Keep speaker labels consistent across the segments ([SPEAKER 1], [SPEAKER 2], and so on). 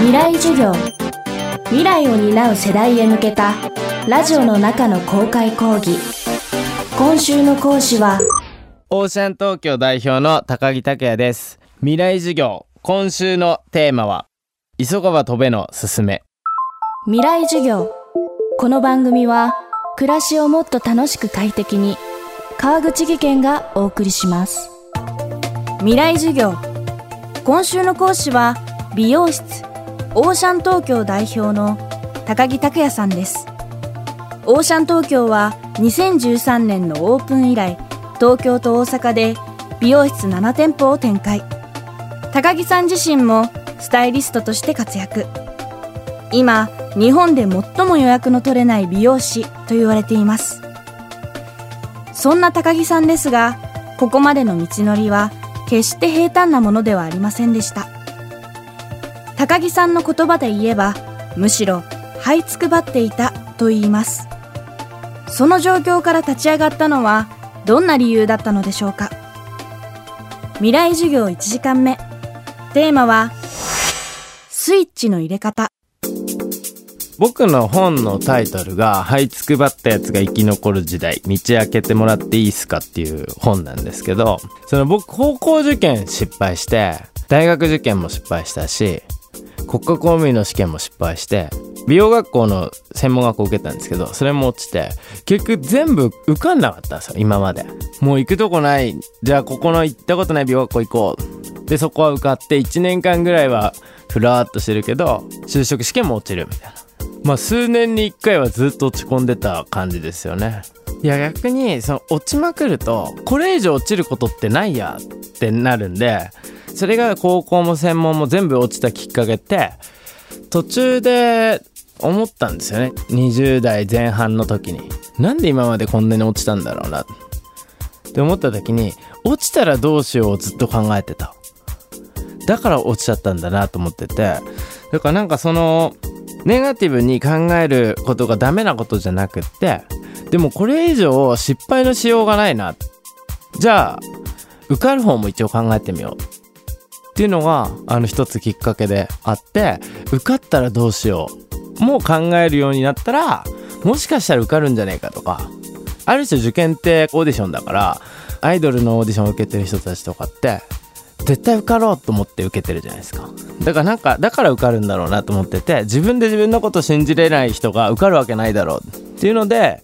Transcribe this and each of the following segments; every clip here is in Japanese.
[SPEAKER 1] 未来授業。未来を担う世代へ向けたラジオの中の公開講義。今週の講師は
[SPEAKER 2] オーシャン東京代表の高木拓也です。未来授業今週のテーマは磯川飛べのすすめ。
[SPEAKER 1] 未来授業。この番組は暮らしをもっと楽しく快適に川口義賢がお送りします。未来授業。今週の講師は美容室オーシャン東京代表の高木拓也さんです。オーシャン東京は2013年のオープン以来東京と大阪で美容室7店舗を展開。高木さん自身もスタイリストとして活躍。今日本で最も予約の取れない美容師と言われています。そんな高木さんですがここまでの道のりは決して平坦なものではありませんでした。高木さんの言葉で言えばむしろ這いつくばっていたと言います。その状況から立ち上がったのはどんな理由だったのでしょうか。未来授業1時間目。テーマはスイッチの入れ方。
[SPEAKER 2] 僕の本のタイトルが「這いつくばったやつが生き残る時代。道開けてもらっていいっすか?」っていう本なんですけどその僕高校受験失敗して大学受験も失敗したし国家公務員の試験も失敗して美容学校の専門学校受けたんですけどそれも落ちて結局全部受かんなかったんですよ今まで。もう行くとこないじゃあここの行ったことない美容学校行こう。でそこは受かって1年間ぐらいはふらーっとしてるけど就職試験も落ちるみたいな。まあ数年に1回はずっと落ち込んでた感じですよね。いや逆にその落ちまくるとこれ以上落ちることってないやってなるんでそれが高校も専門も全部落ちたきっかけって途中で思ったんですよね。20代前半の時に。なんで今までこんなに落ちたんだろうな。って思った時に落ちたらどうしようをずっと考えてた。だから落ちちゃったんだなと思ってて。だからなんかそのネガティブに考えることがダメなことじゃなくってでもこれ以上失敗のしようがないな。じゃあ受かる方も一応考えてみよう。っていうのがあの一つきっかけであって受かったらどうしようもう考えるようになったらもしかしたら受かるんじゃねえかとかある種受験ってオーディションだからアイドルのオーディションを受けてる人たちとかって絶対受かろうと思って受けてるじゃないですか。だからなんかだから受かるんだろうなと思ってて自分で自分のこと信じれない人が受かるわけないだろうっていうので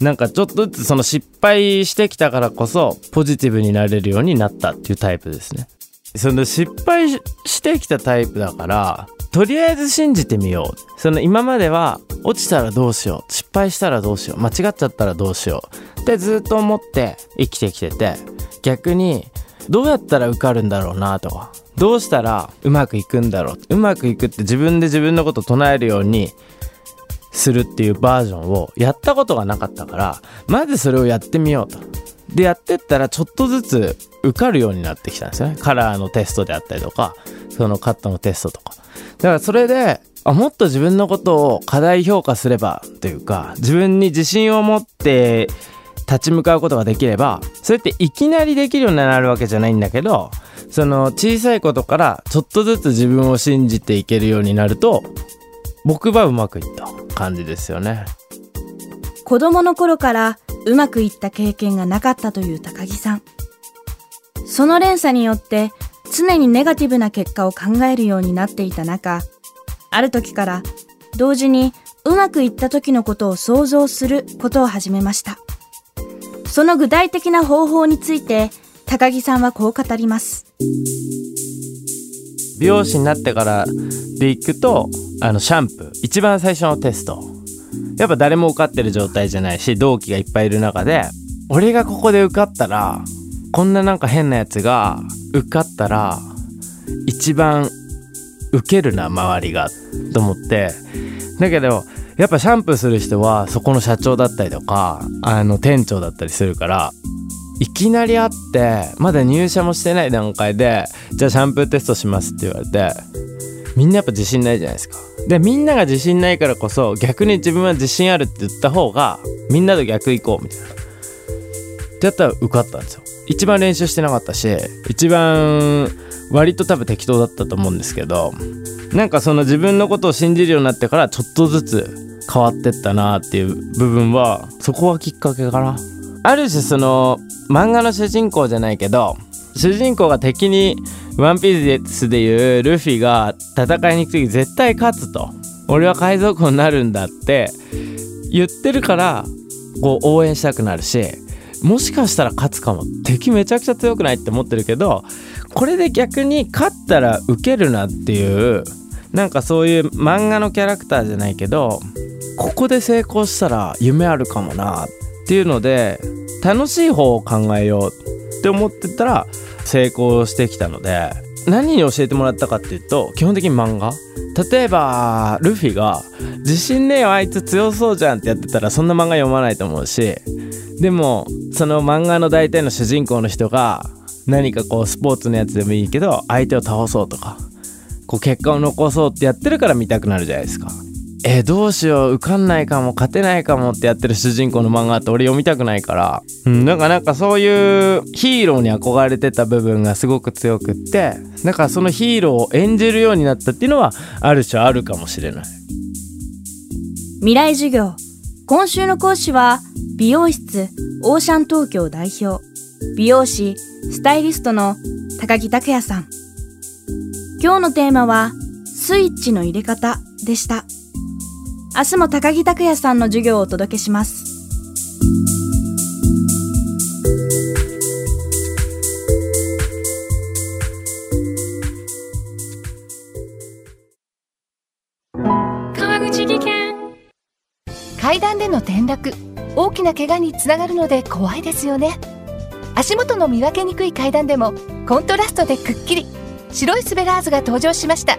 [SPEAKER 2] なんかちょっとずつその失敗してきたからこそポジティブになれるようになったっていうタイプですね。その失敗してきたタイプだからとりあえず信じてみよう。その今までは落ちたらどうしよう。失敗したらどうしよう。間違っちゃったらどうしよう。ってずっと思って生きてきてて逆にどうやったら受かるんだろうなとか。どうしたらうまくいくんだろう。うまくいくって自分で自分のことを唱えるようにするっていうバージョンをやったことがなかったからまずそれをやってみようと。でやってったらちょっとずつ受かるようになってきたんですよね。カラーのテストであったりとかそのカットのテストとか。だからそれであもっと自分のことを過大評価すればというか自分に自信を持って立ち向かうことができればそれっていきなりできるようになるわけじゃないんだけどその小さいことからちょっとずつ自分を信じていけるようになると僕はうまくいった感じですよね。
[SPEAKER 1] 子供の頃からうまくいった経験がなかったという高木さん。その連鎖によって常にネガティブな結果を考えるようになっていた中ある時から同時にうまくいった時のことを想像することを始めました。その具体的な方法について高木さんはこう語ります。
[SPEAKER 2] 美容師になってからでいくとあのシャンプー。一番最初のテスト。やっぱ誰も受かってる状態じゃないし同期がいっぱいいる中で俺がここで受かったらこんななんか変なやつが受かったら一番受けるな周りがと思って。だけどやっぱシャンプーする人はそこの社長だったりとかあの店長だったりするからいきなり会ってまだ入社もしてない段階でじゃあシャンプーテストしますって言われてみんなやっぱ自信ないじゃないですか。でみんなが自信ないからこそ逆に自分は自信あるって言った方がみんなと逆行こうみたいな。ってやったら受かったんですよ。一番練習してなかったし一番割と多分適当だったと思うんですけどなんかその自分のことを信じるようになってからちょっとずつ変わってったなっていう部分はそこはきっかけかな。ある種その漫画の主人公じゃないけど主人公が敵にワンピースでいうルフィが戦いに行く時絶対勝つと。俺は海賊王になるんだって言ってるからこう応援したくなるしもしかしたら勝つかも。敵めちゃくちゃ強くないって思ってるけどこれで逆に勝ったらウケるなっていうなんかそういう漫画のキャラクターじゃないけどここで成功したら夢あるかもなっていうので楽しい方を考えようって思ってたら成功してきたので何に教えてもらったかっていうと基本的に漫画例えばルフィが「自信ねえよあいつ強そうじゃん」ってやってたらそんな漫画読まないと思うしでもその漫画の大体の主人公の人が何かこうスポーツのやつでもいいけど相手を倒そうとかこう結果を残そうってやってるから見たくなるじゃないですか。えー、どうしよう受かんないかも勝てないかもってやってる主人公の漫画って俺読みたくないから、うん、なんかなんかそういうヒーローに憧れてた部分がすごく強くってだからそのヒーローを演じるようになったっていうのはある種あるかもしれない。
[SPEAKER 1] 未来授業。今週の講師は美容室オーシャン東京代表。美容師スタイリストの高木拓也さん。今日のテーマはスイッチの入れ方でした。明日も高木拓也さんの授業をお届けします。
[SPEAKER 3] 川口技研。階段での転落。大きな怪我につながるので怖いですよね。足元の見分けにくい階段でもコントラストでくっきり。白いスベラーズが登場しました